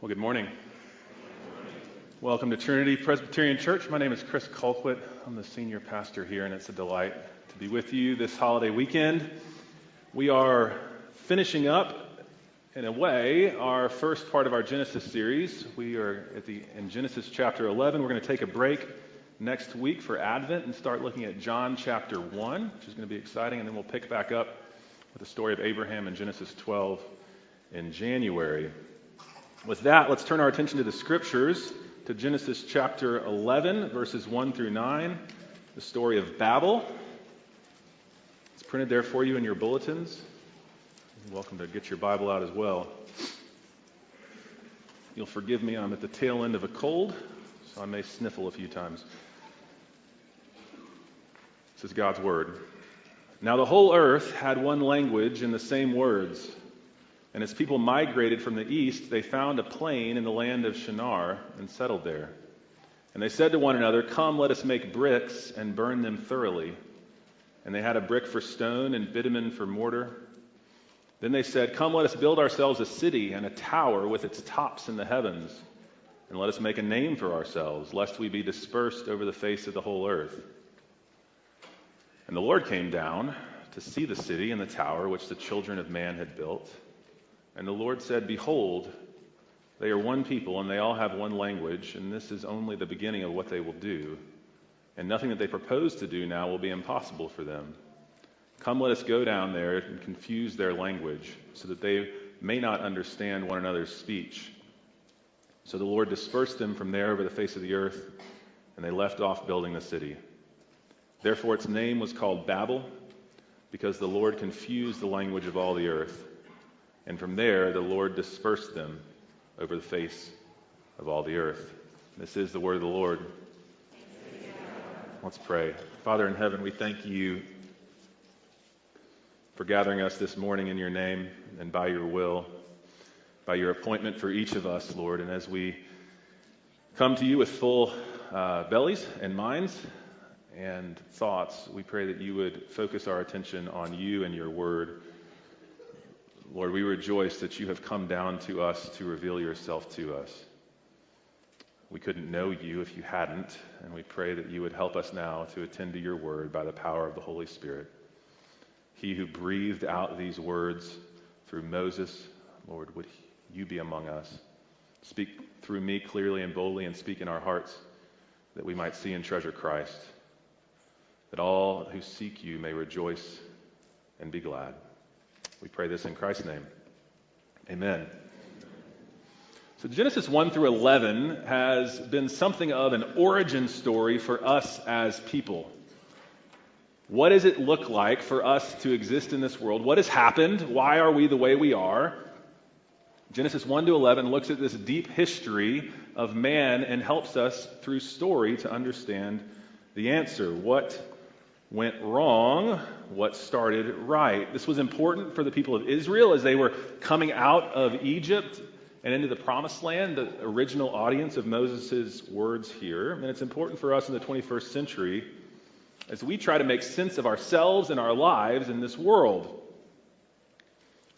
Well, good morning. Welcome to Trinity Presbyterian Church. My name is Chris Colquitt. I'm the senior pastor here, and it's a delight to be with you this holiday weekend. We are finishing up, in a way, our first part of our Genesis series. We are at the in Genesis chapter 11. We're going to take a break next week for Advent and start looking at John chapter 1, which is going to be exciting, and then we'll pick back up with the story of Abraham in Genesis 12 in January. With that, let's turn our attention to the scriptures, to Genesis chapter 11, verses 1 through 9, the story of Babel. It's printed there for you in your bulletins. You're welcome to get your Bible out as well. You'll forgive me, I'm at the tail end of a cold, so I may sniffle a few times. This is God's Word. Now the whole earth had one language and the same words. And as people migrated from the east, they found a plain in the land of Shinar and settled there. And they said to one another, Come, let us make bricks and burn them thoroughly. And they had a brick for stone and bitumen for mortar. Then they said, Come, let us build ourselves a city and a tower with its tops in the heavens. And let us make a name for ourselves, lest we be dispersed over the face of the whole earth. And the Lord came down to see the city and the tower which the children of man had built. And the Lord said, Behold, they are one people, and they all have one language, and this is only the beginning of what they will do. And nothing that they propose to do now will be impossible for them. Come, let us go down there and confuse their language, so that they may not understand one another's speech. So the Lord dispersed them from there over the face of the earth, and they left off building the city. Therefore, its name was called Babel, because the Lord confused the language of all the earth. And from there, the Lord dispersed them over the face of all the earth. This is the word of the Lord. Let's pray. Father in heaven, we thank you for gathering us this morning in your name and by your will, by your appointment for each of us, Lord. And as we come to you with full uh, bellies and minds and thoughts, we pray that you would focus our attention on you and your word Lord, we rejoice that you have come down to us to reveal yourself to us. We couldn't know you if you hadn't, and we pray that you would help us now to attend to your word by the power of the Holy Spirit. He who breathed out these words through Moses, Lord, would you be among us? Speak through me clearly and boldly, and speak in our hearts that we might see and treasure Christ, that all who seek you may rejoice and be glad. We pray this in Christ's name. Amen. So, Genesis 1 through 11 has been something of an origin story for us as people. What does it look like for us to exist in this world? What has happened? Why are we the way we are? Genesis 1 to 11 looks at this deep history of man and helps us through story to understand the answer. What went wrong, what started right. This was important for the people of Israel as they were coming out of Egypt and into the promised land, the original audience of Moses' words here. And it's important for us in the 21st century as we try to make sense of ourselves and our lives in this world.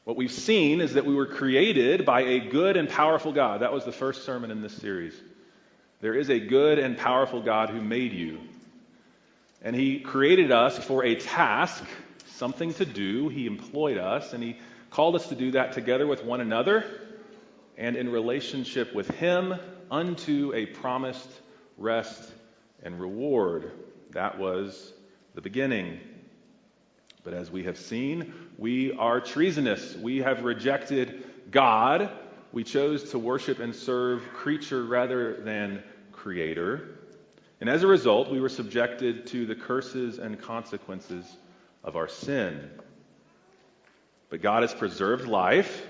What we've seen is that we were created by a good and powerful God. That was the first sermon in this series. There is a good and powerful God who made you. And He created us for a task, something to do. He employed us, and He called us to do that together with one another and in relationship with Him unto a promised rest and reward. That was the beginning. But as we have seen, we are treasonous. We have rejected God. We chose to worship and serve creature rather than creator. And as a result, we were subjected to the curses and consequences of our sin. But God has preserved life.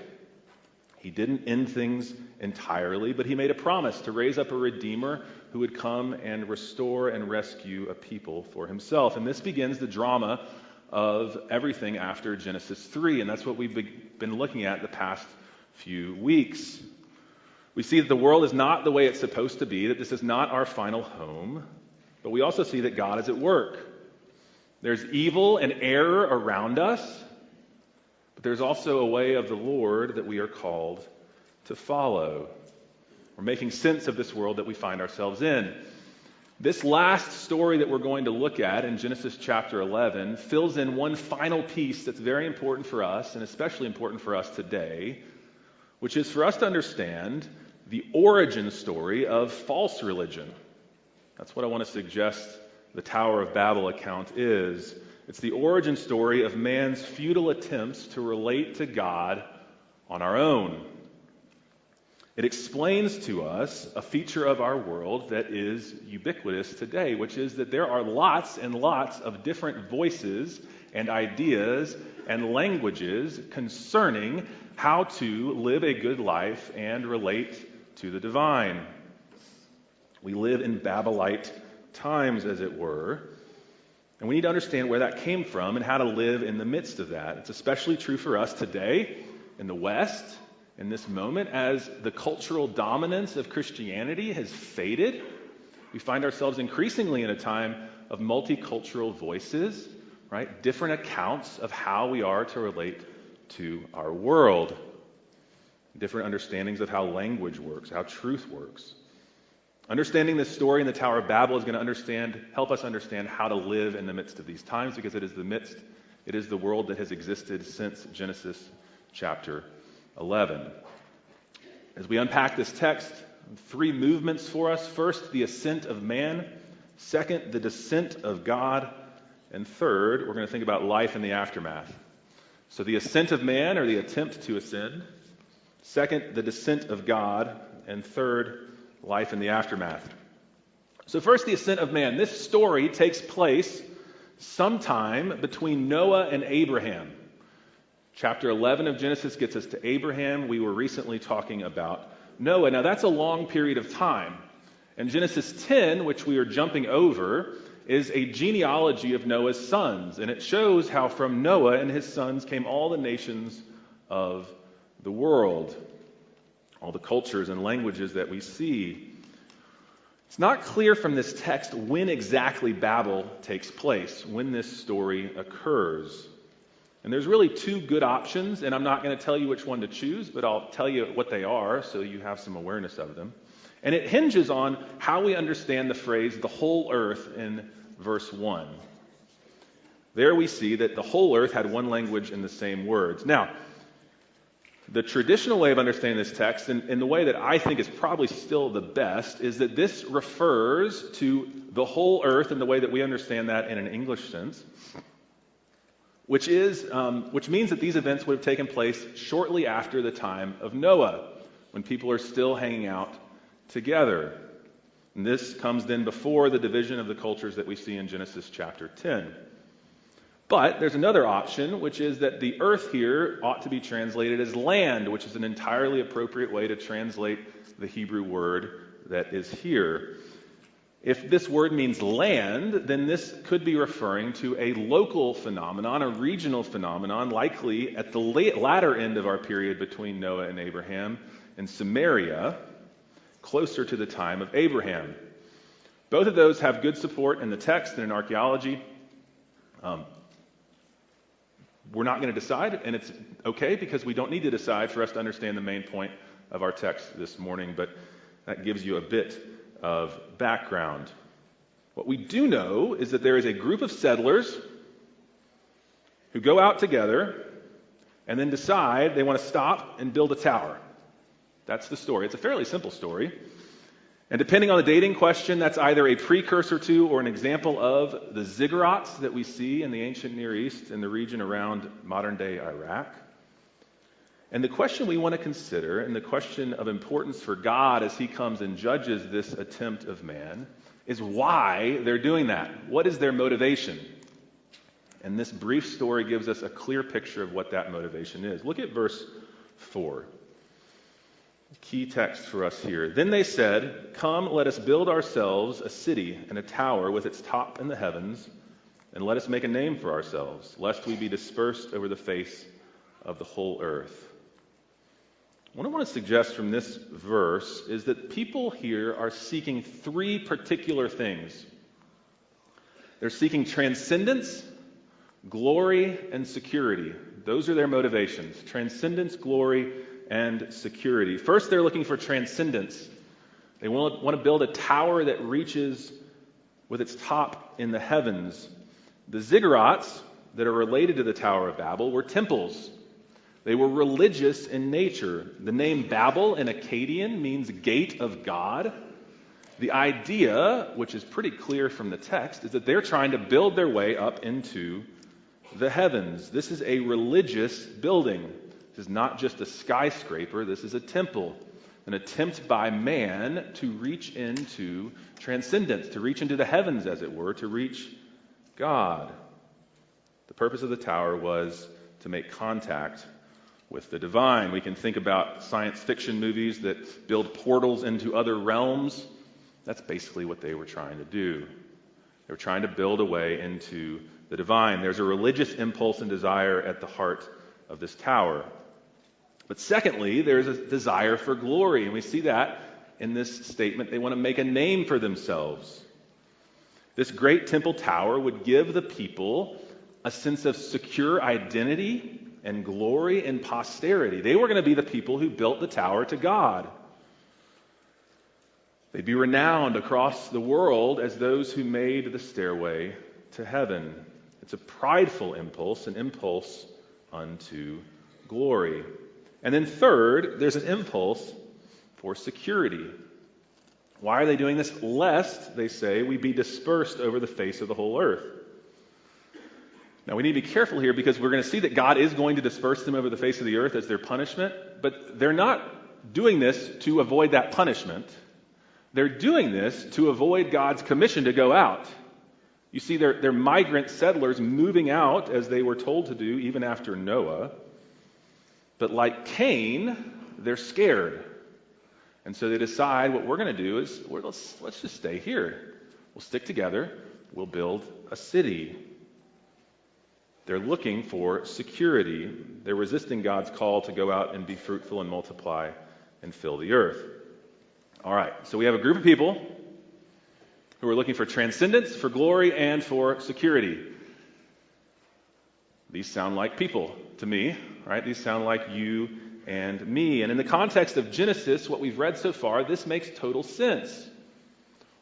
He didn't end things entirely, but He made a promise to raise up a Redeemer who would come and restore and rescue a people for Himself. And this begins the drama of everything after Genesis 3. And that's what we've been looking at the past few weeks. We see that the world is not the way it's supposed to be, that this is not our final home, but we also see that God is at work. There's evil and error around us, but there's also a way of the Lord that we are called to follow. We're making sense of this world that we find ourselves in. This last story that we're going to look at in Genesis chapter 11 fills in one final piece that's very important for us, and especially important for us today, which is for us to understand the origin story of false religion. That's what I want to suggest the Tower of Babel account is. It's the origin story of man's futile attempts to relate to God on our own. It explains to us a feature of our world that is ubiquitous today, which is that there are lots and lots of different voices and ideas and languages concerning how to live a good life and relate to the divine. We live in Babylite times, as it were, and we need to understand where that came from and how to live in the midst of that. It's especially true for us today in the West in this moment as the cultural dominance of Christianity has faded. We find ourselves increasingly in a time of multicultural voices, right? Different accounts of how we are to relate to our world, different understandings of how language works, how truth works. Understanding this story in the Tower of Babel is going to understand, help us understand how to live in the midst of these times because it is the midst, it is the world that has existed since Genesis chapter 11. As we unpack this text, three movements for us. First, the ascent of man. Second, the descent of God. And third, we're going to think about life in the aftermath. So, the ascent of man, or the attempt to ascend. Second, the descent of God. And third, life in the aftermath. So, first, the ascent of man. This story takes place sometime between Noah and Abraham. Chapter 11 of Genesis gets us to Abraham. We were recently talking about Noah. Now, that's a long period of time. And Genesis 10, which we are jumping over, is a genealogy of Noah's sons. And it shows how from Noah and his sons came all the nations of the world, all the cultures and languages that we see. It's not clear from this text when exactly Babel takes place, when this story occurs. And there's really two good options, and I'm not going to tell you which one to choose, but I'll tell you what they are so you have some awareness of them. And it hinges on how we understand the phrase the whole earth in verse 1. There we see that the whole earth had one language and the same words. Now, the traditional way of understanding this text, and, and, the way that I think is probably still the best, is that this refers to the whole earth in the way that we understand that in an English sense which, is, um, which means that these events would have taken place shortly after the time of Noah, when people are still hanging out together. And this comes then before the division of the cultures that we see in Genesis chapter 10. But there's another option, which is that the earth here ought to be translated as land, which is an entirely appropriate way to translate the Hebrew word that is here. If this word means land, then this could be referring to a local phenomenon, a regional phenomenon, likely at the latter end of our period between Noah and Abraham in Sumeria, closer to the time of Abraham. Both of those have good support in the text and in archaeology. Um, we're not going to decide, and it's okay because we don't need to decide for us to understand the main point of our text this morning, but that gives you a bit of background. What we do know is that there is a group of settlers who go out together and then decide they want to stop and build a tower. That's the story. It's a fairly simple story. And depending on the dating question, that's either a precursor to or an example of the ziggurats that we see in the ancient Near East in the region around modern day Iraq. And the question we want to consider, and the question of importance for God as He comes and judges this attempt of man, is why they're doing that. What is their motivation? And this brief story gives us a clear picture of what that motivation is. Look at verse 4. Key text for us here. Then they said, Come, let us build ourselves a city and a tower with its top in the heavens, and let us make a name for ourselves, lest we be dispersed over the face of the whole earth. What I want to suggest from this verse is that people here are seeking three particular things. They're seeking transcendence, glory, and security. Those are their motivations transcendence, glory, and security. First, they're looking for transcendence. They want, to build a tower that reaches with its top in the heavens. The ziggurats that are related to the Tower of Babel were temples. They were religious in nature. The name Babel in Akkadian means gate of God. The idea, which is pretty clear from the text, is that they're trying to build their way up into the heavens. This is a religious building. This is not just a skyscraper, this is a temple. An attempt by man to reach into transcendence, to reach into the heavens, as it were, to reach God. The purpose of the tower was to make contact with the divine. We can think about science fiction movies that build portals into other realms. That's basically what they were trying to do. They were trying to build a way into the divine. There's a religious impulse and desire at the heart of this tower. But secondly, there's a desire for glory, and we see that in this statement. They want to make a name for themselves. This great temple tower would give the people a sense of secure identity and glory and posterity. They were going to be the people who built the tower to God. They'd be renowned across the world as those who made the stairway to heaven. It's a prideful impulse, an impulse unto glory. And then, third, there's an impulse for security. Why are they doing this? Lest, they say, we be dispersed over the face of the whole earth. Now, we need to be careful here because we're going to see that God is going to disperse them over the face of the earth as their punishment, but they're not doing this to avoid that punishment. They're doing this to avoid God's commission to go out. You see, they're, they're migrant settlers moving out as they were told to do even after Noah. But like Cain, they're scared. And so they decide what we're going to do is let's, let's just stay here. We'll stick together. We'll build a city. They're looking for security. They're resisting God's call to go out and be fruitful and multiply and fill the earth. All right, so we have a group of people who are looking for transcendence, for glory, and for security. These sound like people to me, right? These sound like you and me. And in the context of Genesis, what we've read so far, this makes total sense.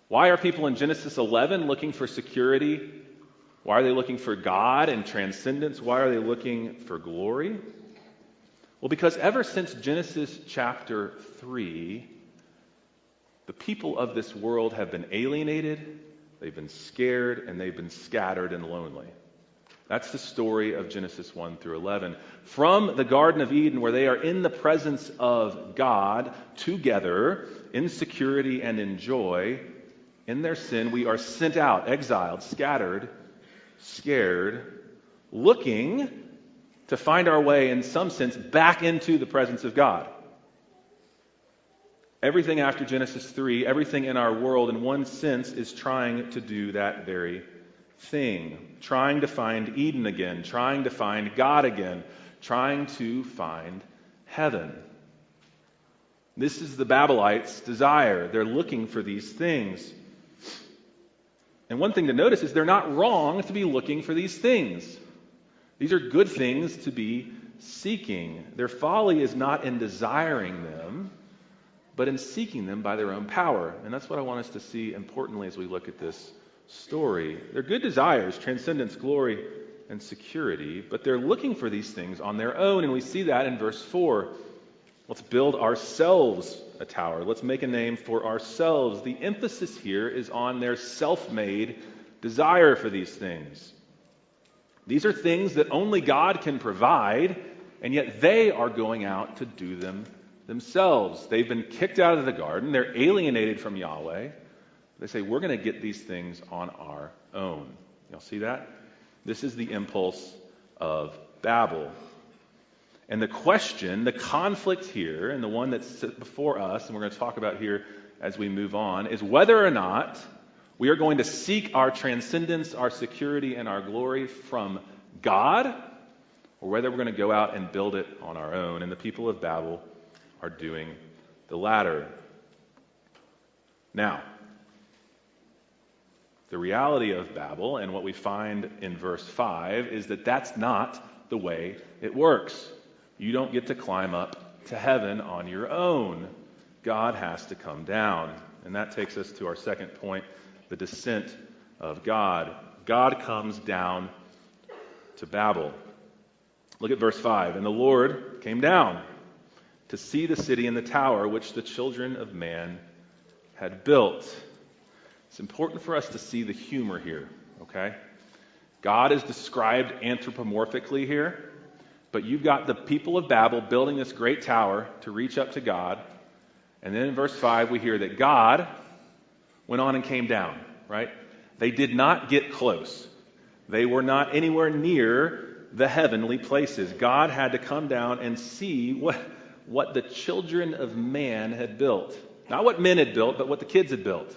Why are people in Genesis 11 looking for security? Why are they looking for God and transcendence? Why are they looking for glory? Well, because ever since Genesis chapter 3, the people of this world have been alienated, they've been scared, and they've been scattered and lonely. That's the story of Genesis 1 through 11. From the Garden of Eden, where they are in the presence of God together in security and in joy, in their sin, we are sent out, exiled, scattered, scared, looking to find our way, in some sense, back into the presence of God. Everything after Genesis 3, everything in our world, in one sense, is trying to do that very thing. Trying to find Eden again, trying to find God again, trying to find heaven. This is the Babylonites' desire. They're looking for these things. And one thing to notice is they're not wrong to be looking for these things. These are good things to be seeking. Their folly is not in desiring them, but in seeking them by their own power. And that's what I want us to see importantly as we look at this story. They're good desires, transcendence, glory, and security, but they're looking for these things on their own. And we see that in verse 4. Let's build ourselves a tower. Let's make a name for ourselves. The emphasis here is on their self made desire for these things. These are things that only God can provide, and yet they are going out to do them themselves. They've been kicked out of the garden, they're alienated from Yahweh. They say, We're going to get these things on our own. Y'all see that? This is the impulse of Babel. And the question, the conflict here, and the one that's before us, and we're going to talk about here as we move on, is whether or not we are going to seek our transcendence, our security, and our glory from God, or whether we're going to go out and build it on our own. And the people of Babel are doing the latter. Now, the reality of Babel and what we find in verse 5 is that that's not the way it works. You don't get to climb up to heaven on your own. God has to come down. And that takes us to our second point the descent of God. God comes down to Babel. Look at verse 5. And the Lord came down to see the city and the tower which the children of man had built. It's important for us to see the humor here, okay? God is described anthropomorphically here, but you've got the people of Babel building this great tower to reach up to God. And then in verse 5, we hear that God went on and came down, right? They did not get close. They were not anywhere near the heavenly places. God had to come down and see what, what the children of man had built. Not what men had built, but what the kids had built.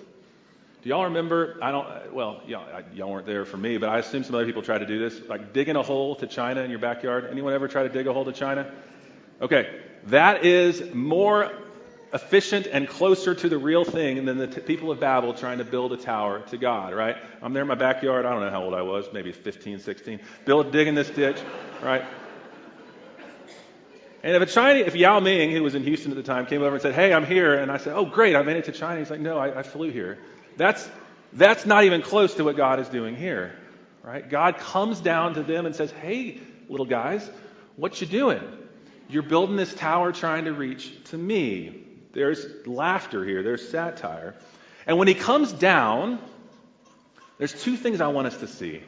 Do y'all remember? I don't, well, y'all, y'all weren't there for me, but I assume some other people try to do this, like digging a hole to China in your backyard. Anyone ever try to dig a hole to China? Okay, that is more efficient and closer to the real thing than the t- people of Babel trying to build a tower to God, right? I'm there in my backyard. I don't know how old I was, maybe 15, 16. Build, digging this ditch, right? And if a Chinese, if Yao Ming, who was in Houston at the time, came over and said, "Hey, I'm here," and I said, "Oh, great, I made it to China," he's like, "No, I, I flew here." That's that's not even close to what God is doing here, right? God comes down to them and says, "Hey, little guys, what you doing? You're building this tower trying to reach to me. There's laughter here, there's satire. And when he comes down, there's two things I want us to see.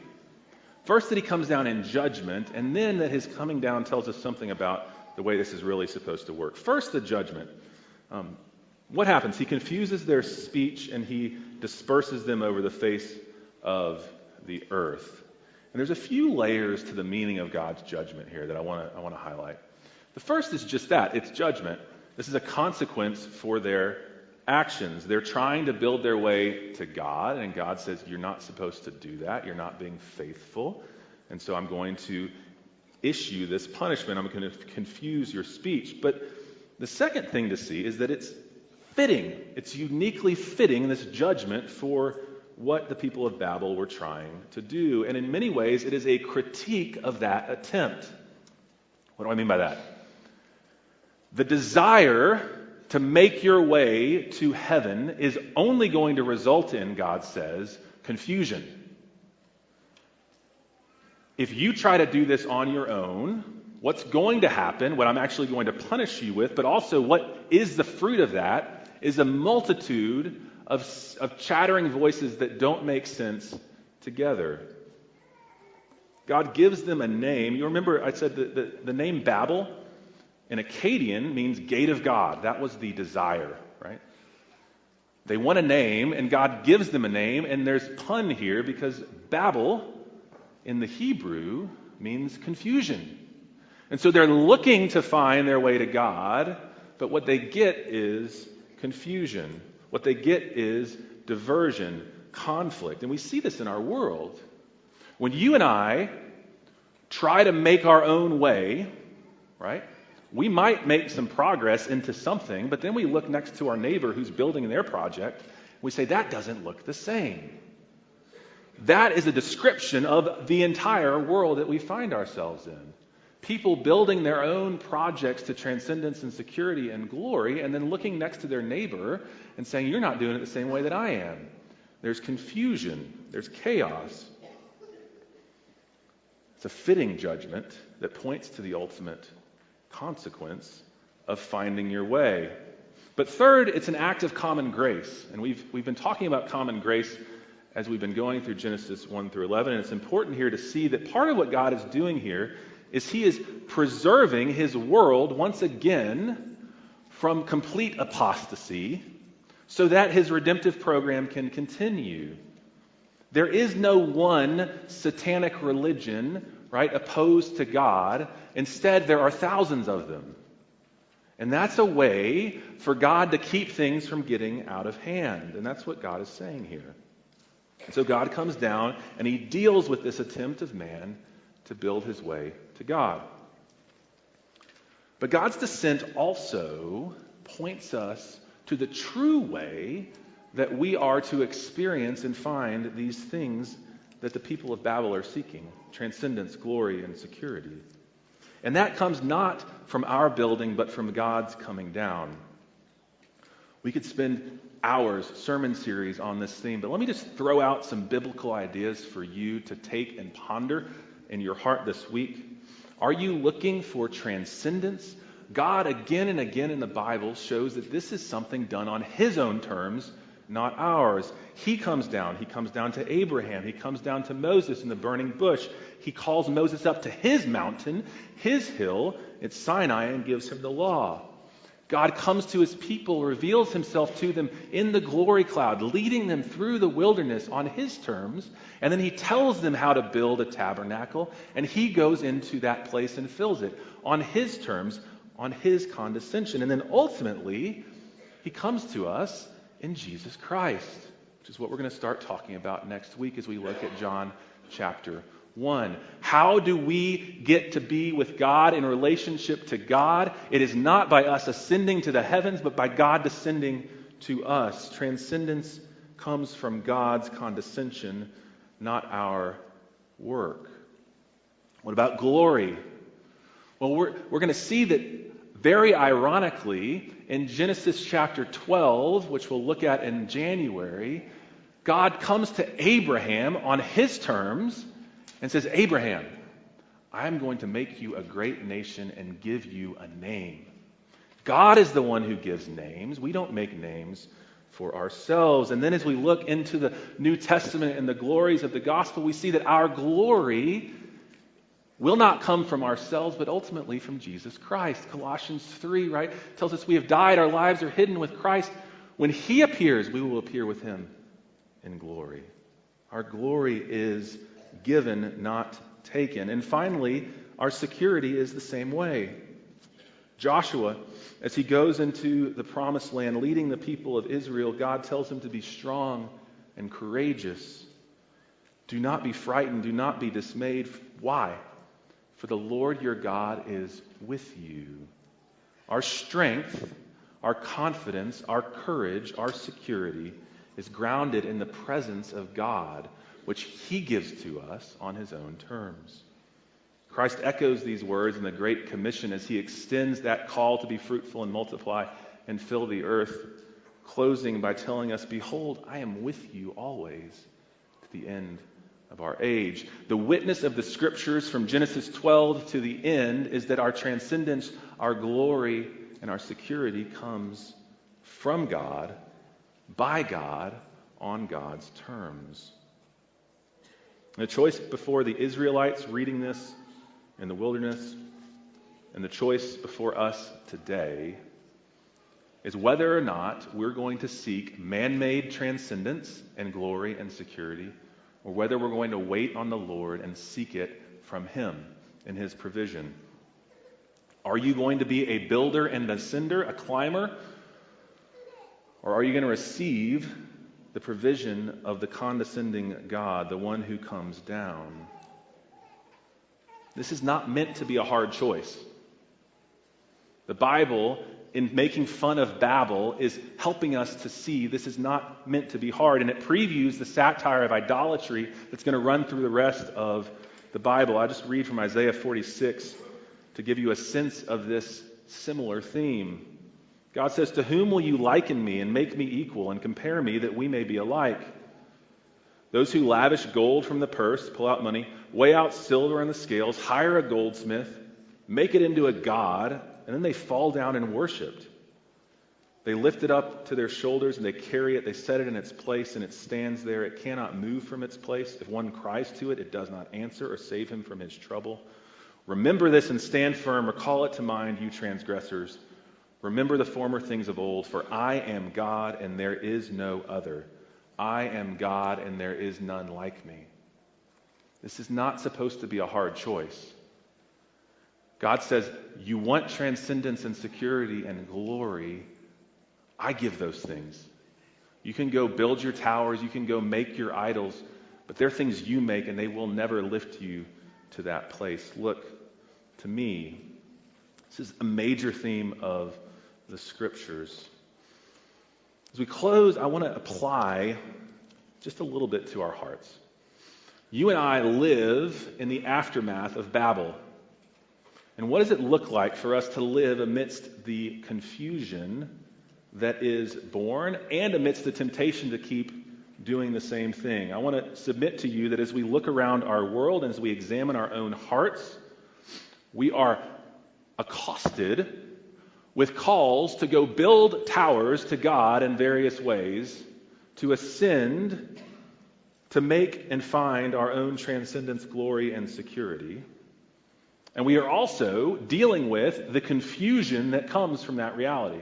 First, that he comes down in judgment, and then that his coming down tells us something about the way this is really supposed to work. First, the judgment. Um, what happens? He confuses their speech and he disperses them over the face of the earth. And there's a few layers to the meaning of God's judgment here that I want to I highlight. The first is just that it's judgment. This is a consequence for their actions. They're trying to build their way to God, and God says, You're not supposed to do that. You're not being faithful. And so I'm going to issue this punishment. I'm going to confuse your speech. But the second thing to see is that it's fitting. It's uniquely fitting, this judgment, for what the people of Babel were trying to do. And in many ways, it is a critique of that attempt. What do I mean by that? The desire to make your way to heaven is only going to result in, God says, confusion. If you try to do this on your own, what's going to happen, what I'm actually going to punish you with, but also what is the fruit of that, is a multitude of, of chattering voices that don't make sense together. God gives them a name. You remember I said that the, the name Babel in Akkadian means gate of God. That was the desire, right? They want a name, and God gives them a name, and there's pun here because Babel in the Hebrew means confusion. And so they're looking to find their way to God, but what they get is confusion. What they get is diversion, conflict. And we see this in our world. When you and I try to make our own way, right? we might make some progress into something, but then we look next to our neighbor who's building their project. and We say, that doesn't look the same. That is a description of the entire world that we find ourselves in. People building their own projects to transcendence and security and glory, and then looking next to their neighbor and saying, You're not doing it the same way that I am. There's confusion, there's chaos. It's a fitting judgment that points to the ultimate consequence of finding your way. But third, it's an act of common grace. And we've, we've been talking about common grace as we've been going through Genesis 1 through 11. And it's important here to see that part of what God is doing here is He is preserving His world once again from complete apostasy so that His redemptive program can continue. There is no one satanic religion right, opposed to God. Instead, there are thousands of them. And that's a way for God to keep things from getting out of hand. And that's what God is saying here. And so God comes down and he deals with this attempt of man to build his way to God. But God's descent also points us to the true way that we are to experience and find these things that the people of Babel are seeking transcendence, glory, and security. And that comes not from our building, but from God's coming down. We could spend hours, sermon series on this theme, but let me just throw out some biblical ideas for you to take and ponder in your heart this week. Are you looking for transcendence? God, again and again in the Bible, shows that this is something done on His own terms, not ours. He comes down. He comes down to Abraham. He comes down to Moses in the burning bush. He calls Moses up to his mountain, his hill, it's Sinai, and gives him the law. God comes to his people, reveals himself to them in the glory cloud, leading them through the wilderness on his terms, and then he tells them how to build a tabernacle, and he goes into that place and fills it on his terms, on his condescension. And then ultimately, he comes to us in Jesus Christ, which is what we're going to start talking about next week as we look at John chapter 1. How do we get to be with God in relationship to God? It is not by us ascending to the heavens, but by God descending to us. Transcendence comes from God's condescension, not our work. What about glory? Well, we're, we're going to see that very ironically, in Genesis chapter 12, which we'll look at in January, God comes to Abraham on his terms and says, Abraham, I'm going to make you a great nation and give you a name. God is the one who gives names. We don't make names for ourselves. And then as we look into the New Testament and the glories of the gospel, we see that our glory will not come from ourselves, but ultimately from Jesus Christ. Colossians 3, right, tells us we have died, our lives are hidden with Christ. When he appears, we will appear with him in glory. Our glory is given, not taken. And finally, our security is the same way. Joshua, as he goes into the promised land, leading the people of Israel, God tells him to be strong and courageous. Do not be frightened, do not be dismayed. Why? For the Lord your God is with you. Our strength, our confidence, our courage, our security is grounded in the presence of God which he gives to us on his own terms. Christ echoes these words in the Great Commission as he extends that call to be fruitful and multiply and fill the earth, closing by telling us, Behold, I am with you always to the end of our age. The witness of the scriptures from Genesis 12 to the end is that our transcendence, our glory, and our security comes from God, by God, on God's terms. The choice before the Israelites reading this in the wilderness, and the choice before us today is whether or not we're going to seek man made transcendence and glory and security, or whether we're going to wait on the Lord and seek it from Him in His provision. Are you going to be a builder and a ascender, a climber? Or are you going to receive the provision of the condescending God, the one who comes down. This is not meant to be a hard choice. The Bible, in making fun of Babel, is helping us to see this is not meant to be hard, and it previews the satire of idolatry that's going to run through the rest of the Bible. I just read from Isaiah 46 to give you a sense of this similar theme. God says, To whom will you liken me and make me equal and compare me that we may be alike? Those who lavish gold from the purse, pull out money, weigh out silver in the scales, hire a goldsmith, make it into a god, and then they fall down and worship. They lift it up to their shoulders and they carry it. They set it in its place and it stands there. It cannot move from its place. If one cries to it, it does not answer or save him from his trouble. Remember this and stand firm. Recall it to mind, you transgressors. Remember the former things of old, for I am God and there is no other. I am God and there is none like me. This is not supposed to be a hard choice. God says, You want transcendence and security and glory. I give those things. You can go build your towers, you can go make your idols, but they're things you make and they will never lift you to that place. Look, to me, this is a major theme of the scriptures. As we close, I want to apply just a little bit to our hearts. You and I live in the aftermath of Babel. And what does it look like for us to live amidst the confusion that is born and amidst the temptation to keep doing the same thing. I want to submit to you that as we look around our world and as we examine our own hearts, we are accosted with calls to go build towers to God in various ways, to ascend, to make and find our own transcendence, glory, and security. And we are also dealing with the confusion that comes from that reality.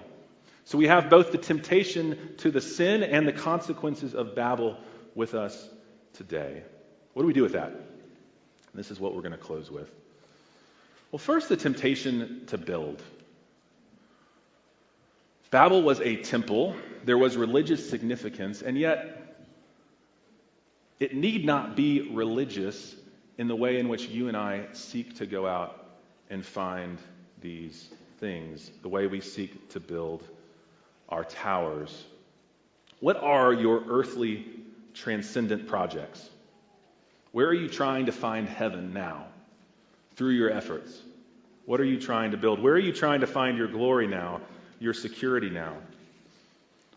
So we have both the temptation to the sin and the consequences of Babel with us today. What do we do with that? This is what we're going to close with. Well, first, the temptation to build. Babel was a temple, there was religious significance, and yet it need not be religious in the way in which you and I seek to go out and find these things, the way we seek to build our towers. What are your earthly transcendent projects? Where are you trying to find heaven now through your efforts? What are you trying to build? Where are you trying to find your glory now, your security now?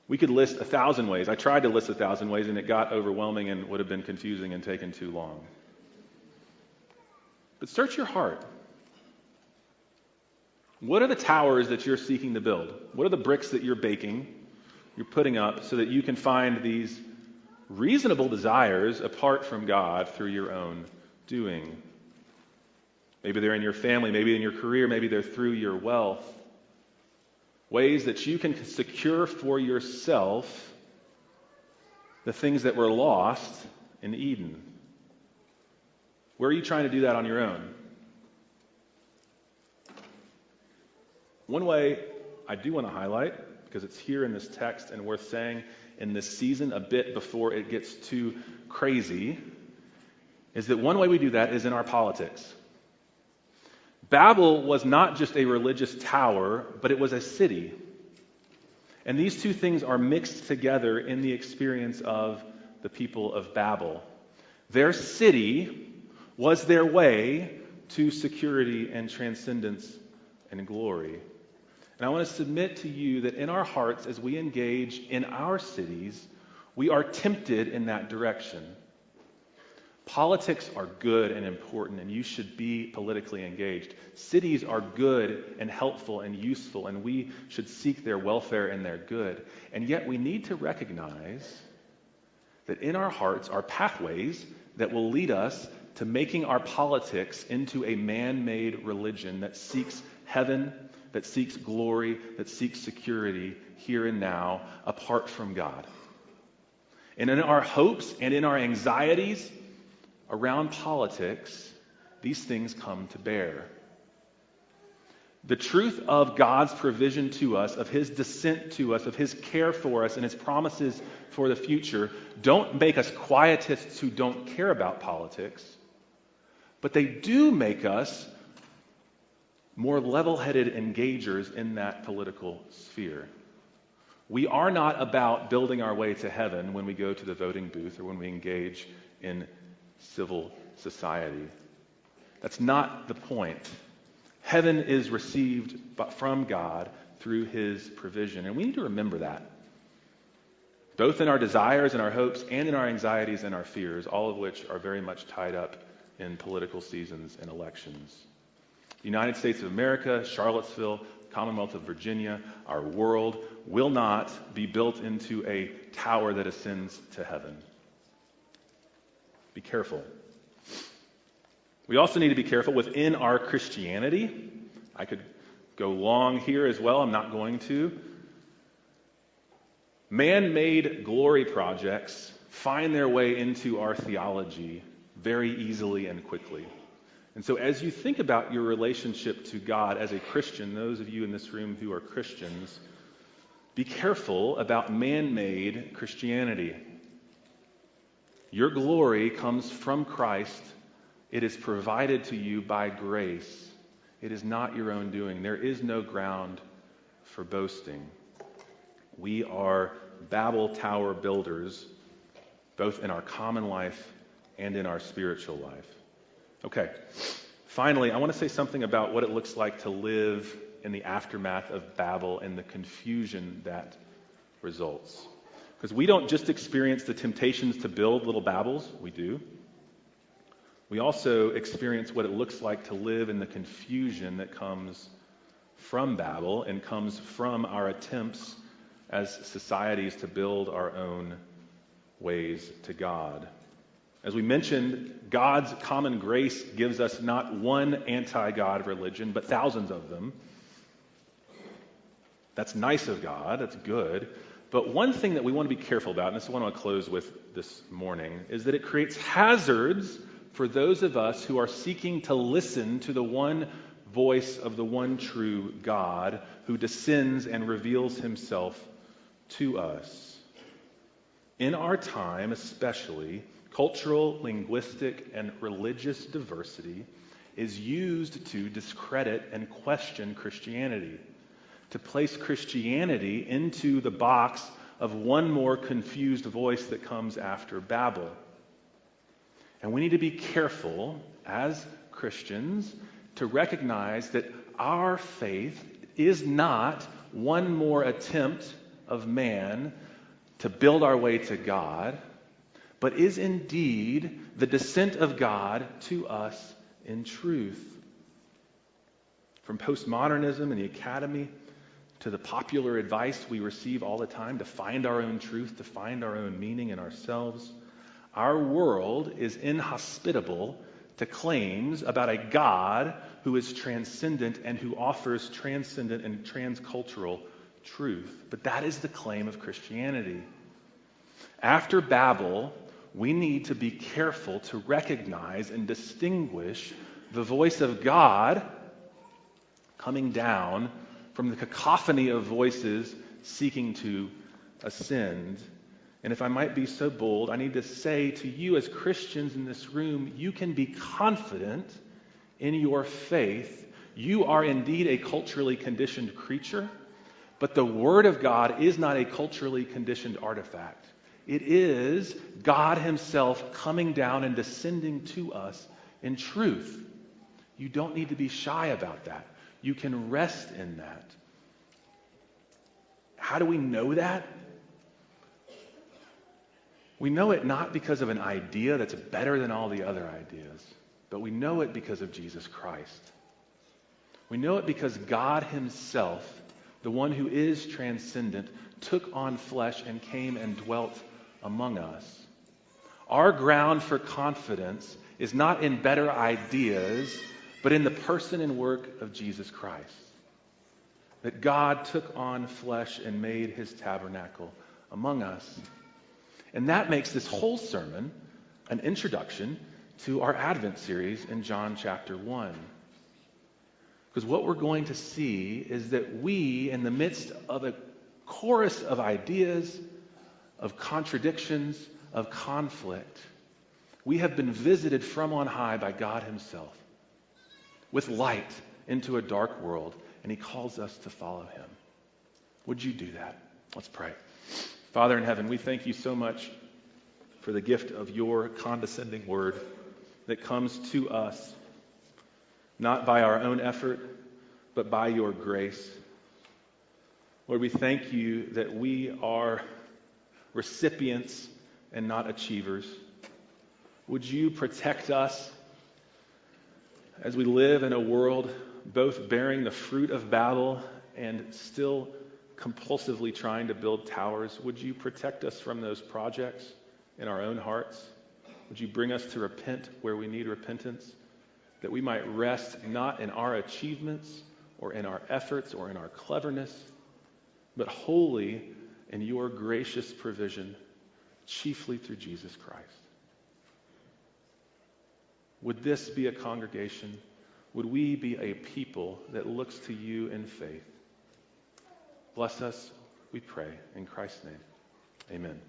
We could list a thousand ways. I tried to list a thousand ways, and it got overwhelming and would have been confusing and taken too long. But search your heart. What are the towers that you're seeking to build? What are the bricks that you're baking, you're putting up, so that you can find these reasonable desires apart from God through your own doing? Maybe they're in your family, maybe in your career, maybe they're through your wealth. Ways that you can secure for yourself the things that were lost in Eden. Where are you trying to do that on your own? One way I do want to highlight, because it's here in this text and worth saying in this season a bit before it gets too crazy, is that one way we do that is in our politics. Babel was not just a religious tower, but it was a city. And these two things are mixed together in the experience of the people of Babel. Their city was their way to security and transcendence and glory. And I want to submit to you that in our hearts, as we engage in our cities, we are tempted in that direction. Politics are good and important, and you should be politically engaged. Cities are good and helpful and useful, and we should seek their welfare and their good. And yet, we need to recognize that in our hearts are pathways that will lead us to making our politics into a man made religion that seeks heaven that seeks glory, that seeks security here and now apart from God. And in our hopes and in our anxieties around politics, these things come to bear. The truth of God's provision to us, of His descent to us, of His care for us, and His promises for the future don't make us quietists who don't care about politics, but they do make us more level headed engagers in that political sphere. We are not about building our way to heaven when we go to the voting booth or when we engage in civil society. That's not the point. Heaven is received from God through his provision, and we need to remember that. Both in our desires and our hopes, and in our anxieties and our fears, all of which are very much tied up in political seasons and elections. The United States of America, Charlottesville, Commonwealth of Virginia, our world will not be built into a tower that ascends to heaven. Be careful. We also need to be careful within our Christianity. I could go long here as well, I'm not going to. Man made glory projects find their way into our theology very easily and quickly. And so, as you think about your relationship to God as a Christian, those of you in this room who are Christians, be careful about man made Christianity. Your glory comes from Christ, it is provided to you by grace. It is not your own doing. There is no ground for boasting. We are Babel Tower builders, both in our common life and in our spiritual life. Okay. Finally, I want to say something about what it looks like to live in the aftermath of Babel and the confusion that results. Because we don't just experience the temptations to build little Babels, we do. We also experience what it looks like to live in the confusion that comes from Babel and comes from our attempts as societies to build our own ways to God. As we mentioned, God's common grace gives us not one anti God religion, but thousands of them. That's nice of God, that's good. But one thing that we want to be careful about, and this is what I want to close with this morning, is that it creates hazards for those of us who are seeking to listen to the one voice of the one true God who descends and reveals himself to us. In our time, especially, cultural, linguistic, and religious diversity is used to discredit and question Christianity, to place Christianity into the box of one more confused voice that comes after Babel. And we need to be careful as Christians to recognize that our faith is not one more attempt of man to build our way to God, but is indeed the descent of God to us in truth. From postmodernism and the academy to the popular advice we receive all the time to find our own truth, to find our own meaning in ourselves, our world is inhospitable to claims about a God who is transcendent and who offers transcendent and transcultural truth. But that is the claim of Christianity. After Babel, we need to be careful to recognize and distinguish the voice of God coming down from the cacophony of voices seeking to ascend. And if I might be so bold, I need to say to you, as Christians in this room, you can be confident in your faith. You are indeed a culturally conditioned creature, but the Word of God is not a culturally conditioned artifact. It is God Himself coming down and descending to us in truth. You don't need to be shy about that. You can rest in that. How do we know that? We know it not because of an idea that's better than all the other ideas, but we know it because of Jesus Christ. We know it because God Himself, the one who is transcendent, took on flesh and came and dwelt among us. Our ground for confidence is not in better ideas, but in the person and work of Jesus Christ. That God took on flesh and made his tabernacle among us. And that makes this whole sermon an introduction to our Advent series in John chapter 1. Because what we're going to see is that we, in the midst of a chorus of ideas, of contradictions, of conflict, we have been visited from on high by God Himself with light into a dark world, and He calls us to follow Him. Would you do that? Let's pray. Father in heaven, we thank you so much for the gift of your condescending word that comes to us not by our own effort, but by your grace. Lord, we thank you that we are recipients and not achievers. Would you protect us as we live in a world both bearing the fruit of Babel and still compulsively trying to build towers? Would you protect us from those projects in our own hearts? Would you bring us to repent where we need repentance? That we might rest not in our achievements or in our efforts or in our cleverness, but wholly in your gracious provision, chiefly through Jesus Christ. Would this be a congregation? Would we be a people that looks to you in faith? Bless us, we pray. In Christ's name, amen.